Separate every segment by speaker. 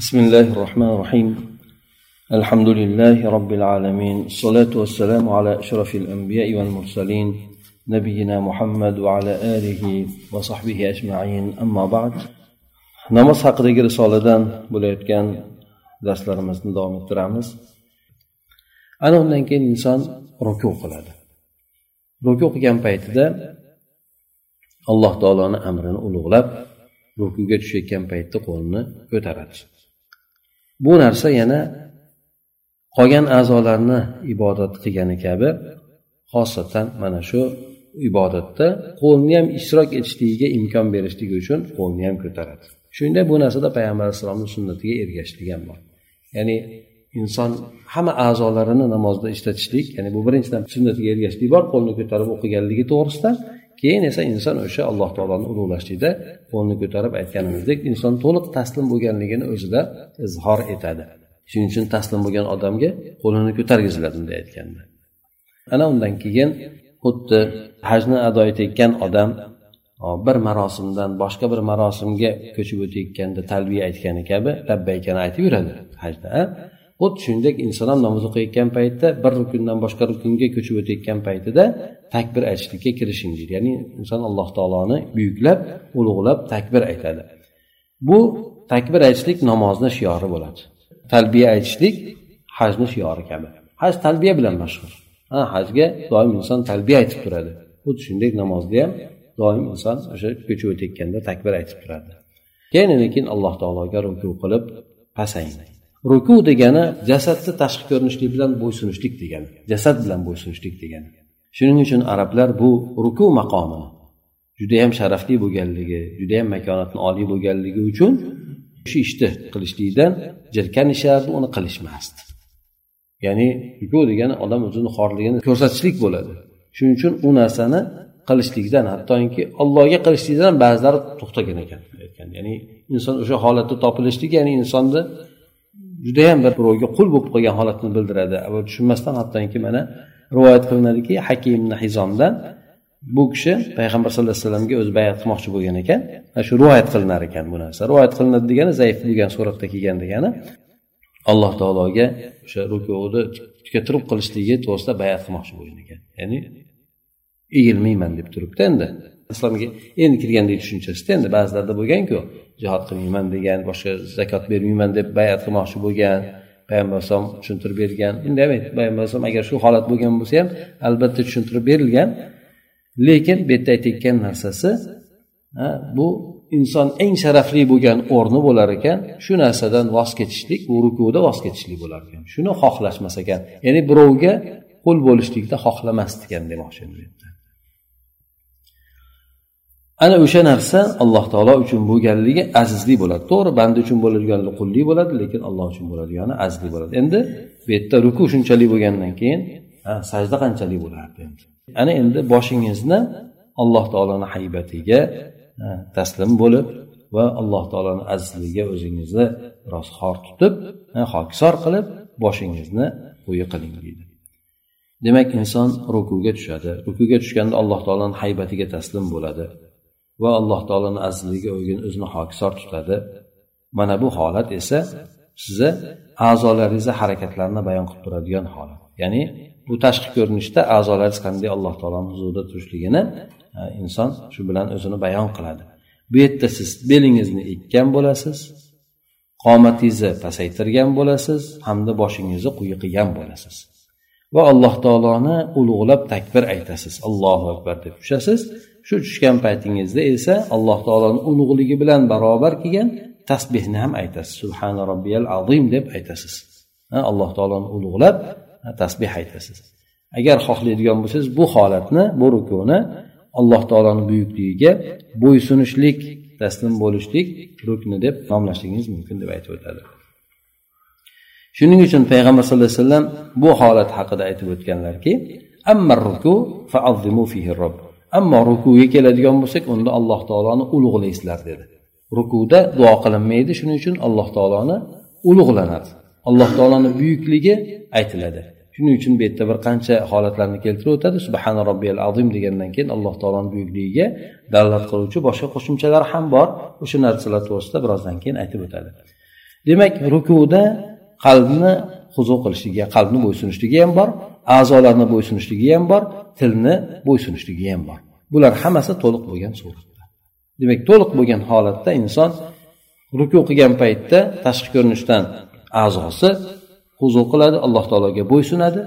Speaker 1: بسم الله الرحمن الرحيم الحمد لله رب العالمين الصلاة والسلام على أشرف الأنبياء والمرسلين نبينا محمد وعلى آله وصحبه أجمعين أما بعد namoz haqidagi risoladan bo'layotgan darslarimizni davom ettiramiz ana undan keyin inson ruku qiladi ruku qilgan paytida alloh taoloni amrini ulug'lab rukuga tushayotgan paytda qo'lni ko'taradi. Bu narsa yana qolgan a'zolarni ibodat qilgani kabi xosatan mana shu ibodatda qo'lni ham ishtirok etishligiga imkon berishligi uchun qo'lni ham ko'taradi. Shunda bu narsada payg'ambar alayhissalomni sunnatiga ergashishlik ham bor. Ya'ni inson hamma a'zolarini namozda ishlatishlik ya'ni bu birinchidan sunnatiga ergashishlik bor qo'lni ko'tarib o'qiganligi to'g'risida keyin esa inson o'sha alloh taoloni ulug'lashlikda qo'lni ko'tarib aytganimizdek inson to'liq taslim bo'lganligini o'zida izhor etadi. Shuning uchun taslim bo'lgan odamga qo'lini ko'targiziladi bunday aytganda. Ana undan keyin xuddi hajni ado etayotgan odam bir marosimdan boshqa bir marosimga ko'chib o'tayotganda talbiya aytgani kabi labbaykani aytib yuradi hajda xuddi shuningdek inson ham namoz o'qiyotgan paytda bir rukundan boshqa rukunga ko'chib o'tayotgan paytida takbir aytishlikka kirishing deydi ya'ni inson alloh taoloni buyuklab ulug'lab takbir aytadi. Bu takbir aytishlik namozni shiori bo'ladi. Talbiya aytishlik hajni shiori kabi. Haj talbiya bilan mashhur. Ha hajga doim inson talbiya aytib turadi. Xuddi shuningdek namozda ham doim inson o'sha ko'chib o'tayotganda takbir aytib turadi. Keyin keyin alloh taologa ruku qilib pasaydi ruku degani jasadni tashqi ko'rinishlik bilan bo'ysunishlik degani jasad bilan bo'ysunishlik degani. Shuning uchun arablar bu ruku maqomini judayam sharafli bo'lganligi judayam makonatni oliy bo'lganligi uchun shu ishni qilishlikdan jirkanishardi uni qilishmasdi. Ya'ni ruku degani odam o'zini xorligini ko'rsatishlik bo'ladi. Shuning uchun u narsani qilishlikdan hattoki allohga qilishlikdan ba'zilari to'xtagan ekan ya'ni inson o'sha holatda topilishligi ya'ni insonni judayam bir birovga qul bo'lib qolgan holatni bildiradi. Tushunmasdan hattoki mana rivoyat qilinadiki hakim hizomdan bu kishi payg'ambar sallallohu alayhi vasallamga o'zi bayat qilmoqchi bo'lgan ekan. Shu rivoyat qilinar ekan bu narsa. Rivoyat qilinadi degani zaif bo'lgan suratda kelgan degani alloh taologa o'sha rukuni turib qilishligi to'g'risida bayat qilmoqchi bo'lgan ekan. Ya'ni egilmayman deb turibdi endi. Islomga endi kirgandek tushunchasida endi ba'zilarda bo'lganku jihod qilmayman degan boshqa zakot bermayman deb bayat qilmoqchi bo'lgan payg'ambar alayhisalom tushuntirib bergan. Endi payg'ambar alayhisalom agar shu holat bo'lgan bo'lsa ham albatta tushuntirib berilgan. Lekin bu yerda aytayotgan narsasi bu inson eng sharafli bo'lgan o'rni bo'lar ekan. Shu narsadan voz kechishlik bu rukuda voz kechishlik bo'lar ekan. Shuni xohlashmas ekan. Ya'ni birovga qul bo'lishlikni xohlamasdi ekan demoqchi ana o'sha narsa alloh taolo uchun bo'lganligi azizlik bo'ladi. To'g'ri banda uchun bo'ladigani qullik bo'ladi lekin alloh uchun bo'ladigani azizlik bo'ladi. Endi bu yerda ruku shunchalik bo'lgandan keyin sajda qanchalik bo'lardi ana endi boshingizni alloh taoloni haybatiga taslim bo'lib va alloh taoloni azizligiga o'zingizni biroz xor tutib hokisor qilib boshingizni quyi qiling deydi. Demak inson rukuga tushadi. Rukuga tushganda alloh taoloni haybatiga taslim bo'ladi. Va alloh taoloni azizligiga o'zini hokisor tutadi. Mana bu holat esa sizni a'zolaringizni harakatlarini bayon qilib turadigan holat. Ya'ni bu tashqi ko'rinishda a'zolaringiz qanday alloh taoloni huzurida turishligini e, inson shu bilan o'zini bayon qiladi. Bu yerda siz belingizni ekkan bo'lasiz qomatingizni pasaytirgan bo'lasiz hamda boshingizni quyi qilgan bo'lasiz. Va alloh taoloni ulug'lab takbir aytasiz. Allohu akbar deb tushasiz. Shu tushgan paytingizda esa alloh taoloni ulug'ligi bilan barobar kelgan tasbehni ham aytasiz. Subhana robbiyal azim deb aytasiz. Alloh taoloni ulug'lab tasbeh aytasiz. Agar xohlaydigan bo'lsangiz bu holatni bu rukuni alloh taoloni buyukligiga bo'ysunishlik taslim bo'lishlik rukni deb nomlashligingiz mumkin deb aytib o'tadi. Shuning uchun payg'ambar sallallohu alayhi vasallam bu holat haqida aytib o'tganlarki ammo rukuga keladigan bo'lsak unda alloh taoloni ulug'laysizlar dedi. Rukuda duo qilinmaydi shuning uchun alloh taoloni ulug'lanadi. Alloh taoloni buyukligi aytiladi. Shuning uchun bu yerda bir qancha holatlarni keltirib o'tadi. Subhana robbiyal azim degandan keyin alloh taoloni buyukligiga dalolat qiluvchi boshqa qo'shimchalar ham bor. O'sha narsalar to'g'risida birozdan keyin aytib o'tadi. Demak rukuda qalbni huzu qilishligi qalbni bo'ysunishligi ham bor. A'zolarni bo'ysunishligi ham bor tilni bo'ysunishligi ham bor. Bular hammasi to'liq bo'lgan suratda. Demak to'liq bo'lgan holatda inson ruku qilgan paytda tashqi ko'rinishdan a'zosi huzu qiladi alloh taologa bo'ysunadi.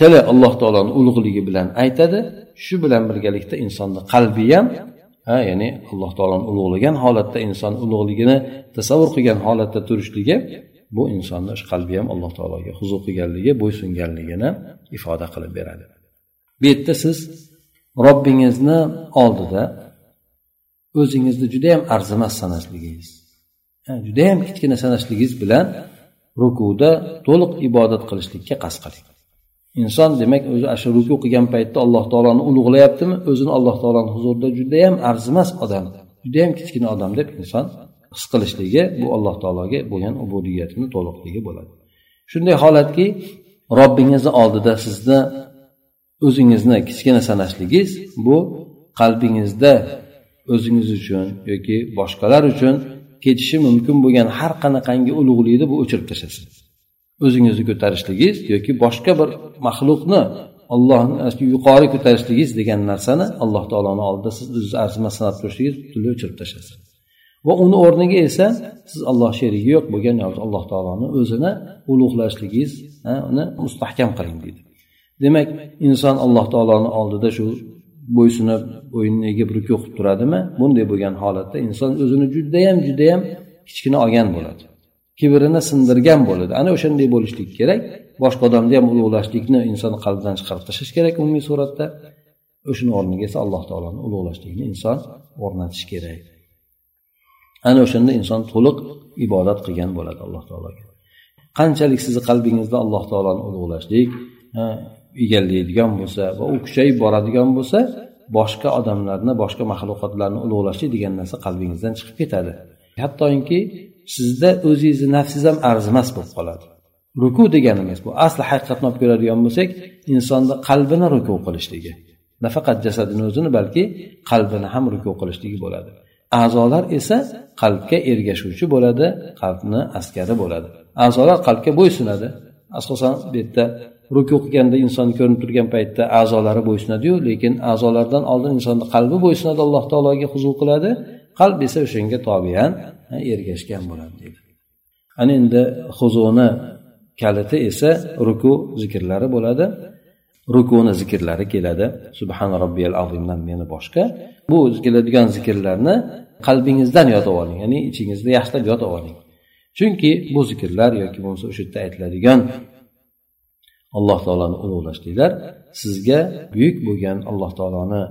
Speaker 1: Tili alloh taoloni ulug'ligi bilan aytadi. Shu bilan birgalikda insonni qalbi ham ha ya'ni alloh taoloni ulug'lagan holatda inson ulug'ligini tasavvur qilgan holatda turishligi bu insonni qalbi ham alloh taologa huzur qilganligi bo'ysunganligini ifoda qilib beradi. Bu yerda siz robbingizni oldida o'zingizni judayam arzimas sanashligingiz judayam kichkina sanashligingiz bilan rukuda to'liq ibodat qilishlikka qasd qiling inson demak o'zi ana shu ruku qilgan paytda alloh taoloni ulug'layaptimi? O'zini alloh taoloni huzurida judayam arzimas odam judayam kichkina odam deb inson his qilishligi bu alloh taologa bo'lgan ubudiyatini to'liqligi bo'ladi. Shunday holatki robbingizni oldida sizni o'zingizni kichkina sanashligingiz bu qalbingizda o'zingiz uchun yoki boshqalar uchun ketishi mumkin bo'lgan har qanaqangi ulug'likni bu o'chirib tashlasin o'zingizni ko'tarishligingiz yoki boshqa bir maxluqni ollohni yuqori ko'tarishligingiz degan narsani alloh taoloni oldida siz o'zingizni arzimas sanab turishligingiz butunlay o'chirib tashlasin va uni o'rniga esa siz alloh sherigi yo'q bo'lgan alloh taoloni o'zini ulug'lashligingizni mustahkam qiling deydi. Demak inson alloh taoloni oldida shu bo'ysunib bo'ynini egib ruku qilib turadimi? Bunday bo'lgan holatda inson o'zini judayam judayam kichkina olgan bo'ladi. Kibrini sindirgan bo'ladi. Ana o'shanday bo'lishlik kerak. Boshqa odamni ham ulug'lashlikni inson qalbidan chiqarib tashlash kerak umumiy suratda. O'shani o'rniga esa alloh taoloni ulug'lashlikni inson o'rnatish kerak. Ana o'shanda inson to'liq ibodat qilgan bo'ladi alloh taologa. Qanchalik sizni qalbingizda alloh taoloni ulug'lashlik egallaydigan bo'lsa va u kuchayib boradigan bo'lsa boshqa odamlarni boshqa maxluqotlarni ulug'lashlik degan narsa qalbingizdan chiqib ketadi. Hattoki sizda o'zingizni nafsingiz ham arzimas bo'lib qoladi. Ruku deganimiz bu asli haqiqatni olib ko'radigan bo'lsak insonni qalbini ruku qilishligi nafaqat jasadini o'zini balki qalbini ham ruku qilishligi bo'ladi. A'zolar esa qalbga ergashuvchi bo'ladi qalbni askari bo'ladi. A'zolar qalbga bo'ysunadi. Asosan bu yerda ruku qilganda inson ko'rinib turgan paytda a'zolari bo'ysunadiyu lekin a'zolardan oldin insonni qalbi bo'ysunadi alloh taologa huzur qiladi. Qalb esa o'shanga tobean ergashgan bo'ladi deydi. Ana endi huzuni kaliti esa ruku zikrlari bo'ladi. Rukuni zikrlari keladi. Subhana robbiyal azimdan meni boshqa. Bu keladigan zikrlarni qalbingizdan yodib oling. Ya'ni ichingizda yaxshilab yodib oling. Chunki bu zikrlar yoki bo'lmasa o'sha yerda aytiladigan alloh taoloni ulug'lashliklar sizga buyuk bo'lgan alloh taoloni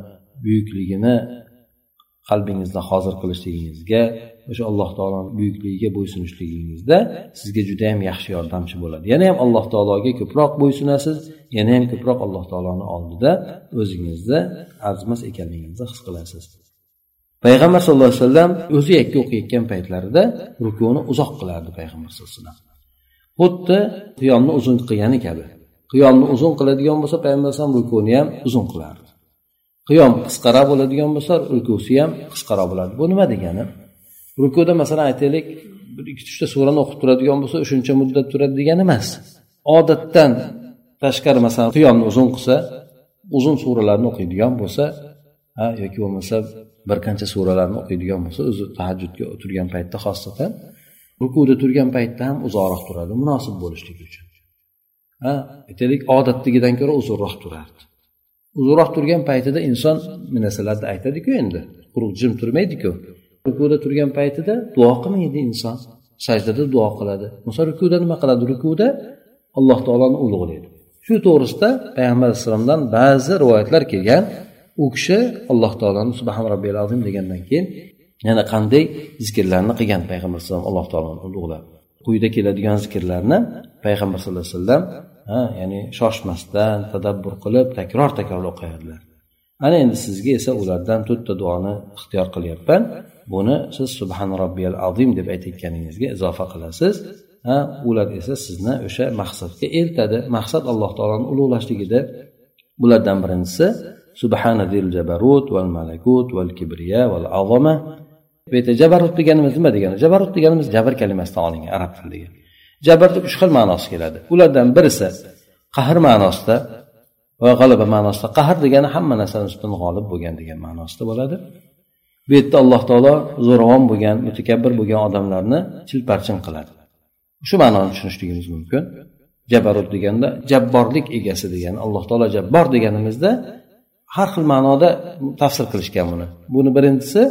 Speaker 1: buyukligini qalbingizda hozir qilishligingizga o'sha alloh taoloni buyukligiga bo'ysunishligingizda sizga juda yam yaxshi yordamchi bo'ladi. Yana ham alloh taologa ko'proq bo'ysunasiz yana ham ko'proq alloh taoloni oldida o'zingizni arzimas ekanligingizni his qilasiz. Payg'ambar sallallohu alayhi vasallam o'zi yakka o'qiyotgan paytlarida rukuni uzoq qilardi payg'ambar sallallohu alayhi vasallam. Xuddi qiyomni uzun qilgani kabi. Qiyomni uzun qiladigan bo'lsa payg'ambar alayhisalom rukuni ham uzun qilardi. Qiyom qisqaroq bo'ladigan bo'lsa rukusi ham qisqaroq bo'ladi. Bu nima degani? Rukuda masalan aytaylik bir ikki uchta surani o'qib turadigan bo'lsa shuncha muddat turadi degani emas. Odatdan tashqari masalan qiyomni uzun qilsa uzun suralarni o'qiydigan bo'lsa ha yoki bo'lmasa bir qancha suralarni o'qiydigan bo'lsa o'zi tahajjudga o'tirgan paytda xosatan rukuda turgan paytda ham uzoqroq turadi munosib bo'lishligi uchun. Ha aytaylik odatdagidan ko'ra uzunroq turardi. Uzunroq turgan paytida inson narsalarni aytadiku endi quruq jim turmaydiku. Rukuda turgan paytida duo qilmaydi inson. Sajdada duo qiladi. Muso rukuda nima qiladi? Rukuda alloh taoloni ulug'laydi shu to'g'risida payg'ambar alayhissalomdan ba'zi rivoyatlar kelgan. U kishi alloh taoloni subhan robbiyal azim degandan keyin yana qanday zikrlarni qilgan? Payg'ambar alayhisalom alloh taoloni ulug'lab quyida keladigan zikrlarni payg'ambar sallallohu alayhi vasallam ha ya'ni shoshmasdan tadabbur qilib takror takror o'qiydilar ana endi sizga esa ulardan to'rtta duoni ixtiyor qilyapman. Buni siz subhan robbiyal azim deb aytayotganingizga izofa qilasiz. Ha ular esa sizni o'sha maqsadga eltadi. Maqsad alloh taoloni ulug'lashligida. Bulardan birinchisi subhana zil jabarut val malakut val kibriya val azama. Bu yerda jabarut deganimiz nima degani? Jabarut deganimiz jabr kalimasidan olingan arab tilidagi jabrni uch xil ma'nosi keladi. Ulardan birisi qahr ma'nosida va g'alaba ma'nosida. Qahr degani hamma narsani ustidan g'olib bo'lgan degan ma'nosida bo'ladi. Bu yerda alloh taolo zo'ravon bo'lgan mutakabbir bo'lgan odamlarni chilparchin qiladi. Shu ma'noni tushunishligimiz mumkin. Jabarut deganda jabborlik egasi degani alloh taolo jabbor deganimizda har xil ma'noda tafsir qilishgan buni. Buni birinchisi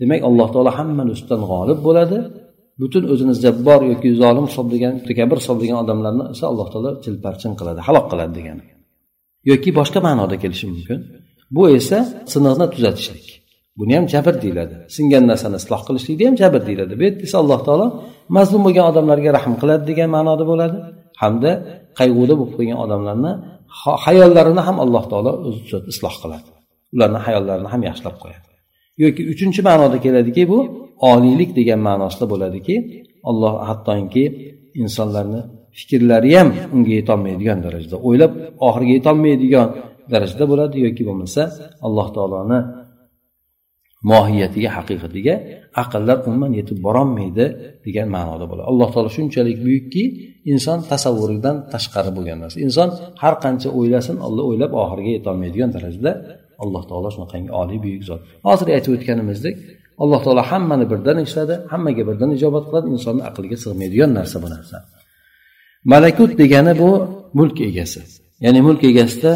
Speaker 1: demak alloh taolo hammani ustidan g'olib bo'ladi. Butun o'zini jabbor yoki zolim hisoblagan mutakabbir hisoblagan odamlarni esa alloh taolo chilparchin qiladi halok qiladi degani. Yoki boshqa ma'noda kelishi mumkin. Bu esa siniqni tuzatishlik. Buni ham jabr deyiladi. Singan narsani isloh qilishlikni ham jabr deyiladi. Bu yerda esa alloh taolo mazlum bo'lgan odamlarga rahm qiladi degan ma'noda bo'ladi. Hamda qayg'uda bo'lib qolgan odamlarni hayollarini ham alloh taolo o'zi tuzatib isloh qiladi. Ularni hayollarini ham yaxshilab qo'yadi. Yoki uchinchi ma'noda keladiki bu oliylik degan ma'nosida bo'ladiki alloh hattoki insonlarni fikrlari ham unga yetolmaydigan darajada o'ylab oxiriga yetolmaydigan darajada bo'ladi. Yoki bo'lmasa alloh taoloni mohiyatiga haqiqatiga aqllar umuman yetib borolmaydi degan ma'noda bo'ladi. Alloh taolo shunchalik buyukki inson tasavvuridan tashqari bo'lgan narsa. Inson har qancha o'ylasin olloh o'ylab oxiriga yetolmaydigan darajada alloh taolo shunaqangi oliy buyuk zot. Hozir aytib o'tganimizdek alloh taolo hammani birdan eshitadi hammaga birdan ijobat qiladi insonni aqliga sig'maydigan narsa bu narsa. Malakut degani bu mulk egasi. Ya'ni mulk egasida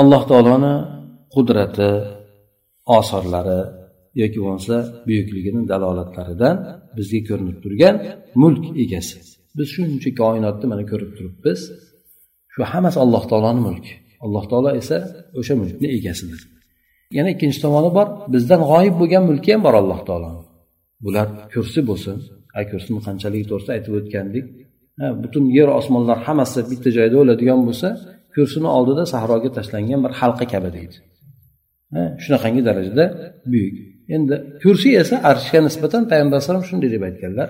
Speaker 1: alloh taoloni qudrati osorlari yoki bo'lmasa buyukligini dalolatlaridan bizga ko'rinib turgan mulk egasi. Biz shuncha koinotni mana ko'rib turibmiz. Shu hammasi alloh taoloni mulki alloh taolo esa o'sha mulkni egasidir. Yana ikkinchi tomoni bor bizdan g'oyib bo'lgan mulki ham bor alloh taoloni. Bular kursi bo'lsin. A kursini qanchalik to'g'risida aytib o'tgandik. Butun yer osmonlar hammasi bitta joyda o'ladigan bo'lsa kursini oldida sahroga tashlangan bir halqa kabi deydi. Shunaqangi darajada buyuk. Endi kursiy esa arshga nisbatan payg'ambar alayhisalom shunday deb aytganlar.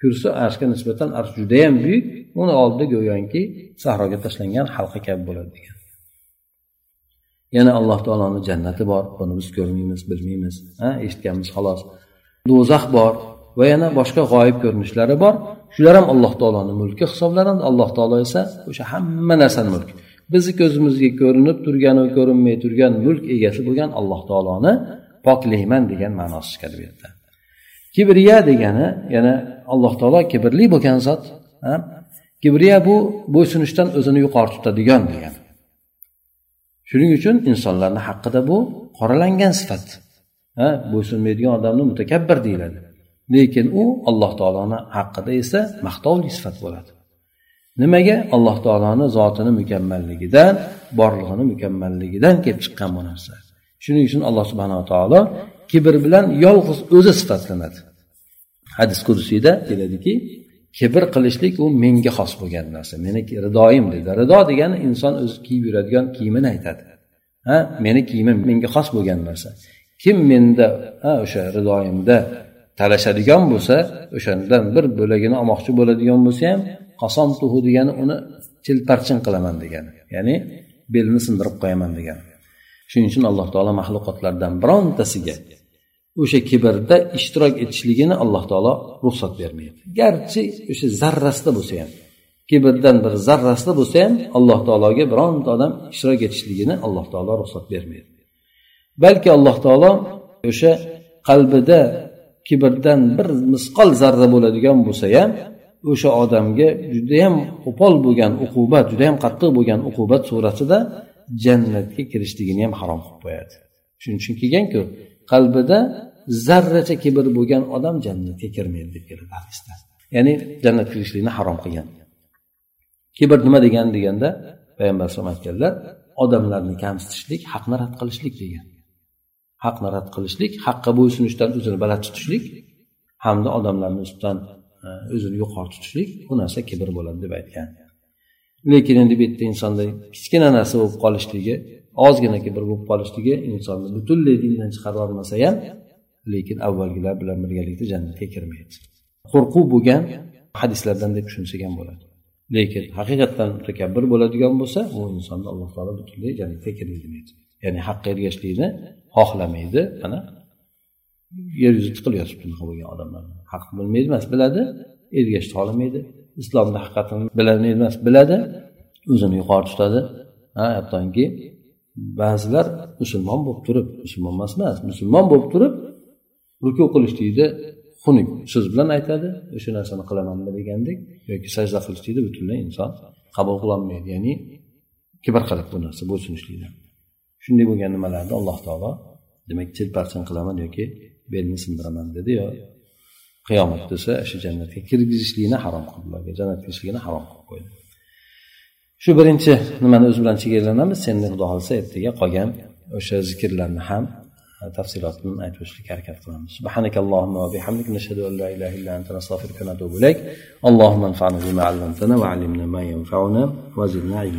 Speaker 1: Kursi arshga nisbatan arsh judayam buyuk. Uni oldida go'yoki sahroga tashlangan halqa kabi bo'ladi degan. Yana alloh taoloni jannati bor. Buni biz ko'rmaymiz bilmaymiz. Ha eshitganmiz xolos. Do'zax bor va yana boshqa g'oyib ko'rinishlari bor. Shular ham alloh taoloni mulki hisoblanadi. Alloh taolo esa o'sha hamma narsani mulki bizni ko'zimizga ko'rinib turgan va ko'rinmay turgan mulk egasi bo'lgan alloh taoloni poklayman degan ma'nosi chiqadi bu yerda kibriya degani yana alloh taolo kibrli bo'lgan zot kibriya bu bo'ysunishdan o'zini yuqori tutadigan degani shuning uchun insonlarni haqqida bu qoralangan sifat bo'ysunmaydigan odamni mutakabbir deyiladi. Lekin u alloh taoloni haqqida esa maqtovli sifat bo'ladi. Nimaga? Alloh taoloni zotini mukammalligidan borlig'ini mukammalligidan kelib chiqqan bu narsa. Shuning uchun alloh subhanaa taolo kibr bilan yolg'iz o'zi sifatlanadi. Hadis kursiyda keladiki kibr qilishlik u menga xos bo'lgan narsa. Meniki ridoyim dedi. Rido degani inson o'zi kiyib yuradigan kiyimini aytadi. Ha meni kiyimim menga xos bo'lgan narsa. Kim menda ha o'sha ridoyimda talashadigan bo'lsa o'shandan bir bo'lagini olmoqchi bo'ladigan bo'lsa ham qasom tuhu degani uni chilparchin qilaman degani. Ya'ni belini sindirib qo'yaman degani. Shuning uchun alloh taolo maxluqotlardan birontasiga o'sha kibrda ishtirok etishligini alloh taolo ruxsat bermaydi garchi o'sha zarrasida bo'lsa ham kibrdan bir zarrasida bo'lsa ham alloh taologa bironta odam ishtirok etishligini alloh taolo ruxsat bermaydi balki alloh taolo o'sha qalbida kibrdan bir misqol zarra bo'ladigan bo'lsa ham o'sha odamga judayam qo'pol bo'lgan uqubat judayam qattiq bo'lgan uqubat surasida jannatga kirishligini ham harom qilib qo'yadi. Shuning uchun kelganku qalbida zarracha kibr bo'lgan odam jannatga kirmaydi deb keladi hadisda. Ya'ni jannatga kirishlikni harom qilgan. Kibr nima degani deganda payg'ambar alayhisalom aytganlar odamlarni kamsitishlik haqni rad qilishlik degan. Haqni rad qilishlik haqqa bo'ysunishdan o'zini baland tutishlik hamda odamlarni ustidan e, o'zini yuqori tutishlik bu narsa kibr bo'ladi deb aytgan. Lekin endi bu yerda insonda kichkina narsa bo'lib qolishligi ozgina kibr bo'lib qolishligi insonni butunlay dindan chiqarib yubormasa ham lekin avvalgilar bilan birgalikda jannatga kirmaydi. Qo'rquv bo'lgan hadislardan deb tushunsak ham bo'ladi. Lekin haqiqatdan mutakabbir bo'ladigan bo'lsa u insonni alloh taolo butunlay jannatga kirgizmaydi. Ya'ni haqqa ergashishlikni xohlamaydi. Mana yer yuzi tiqilib yotibdi unaqa bo'lgan odamlar. Haq bilmaydi emas biladi. Ergashishni xohlamaydi. Islomni haqiqatini bilmaydi emas biladi. O'zini yuqori tutadi. Ha hattoki ba'zilar musulmon bo'lib turib musulmon emas emas musulmon bo'lib turib ruku qilishlikni xunuk so'z bilan aytadi. O'sha narsani qilamanmi degandek yoki sajda qilishlikni butunlay inson qabul qilolmaydi. Ya'ni kibr qilib bu narsa bo'ysunishlikdan. shunday bo'lgan nimalarni alloh taolo demak telparchan qilaman yoki belni sindiraman dedi yo qiyomat desa o'sha jannatga kirgizishlikni harom qildi ularga jannatga kirishligini harom qilib qo'ydi shu birinchi nimani o'zi bilan chegaralanamiz endi xudo xohlasa ertaga qolgan o'sha zikrlarni ham tafsilotini aytib o'tishlikka harakat qilamiz سبحانك اللهم وبحمدك نشهد ان لا اله الا انت نستغفرك ونتوب اليك اللهم انفعنا بما علمتنا وعلمنا ما ينفعنا وزدنا علما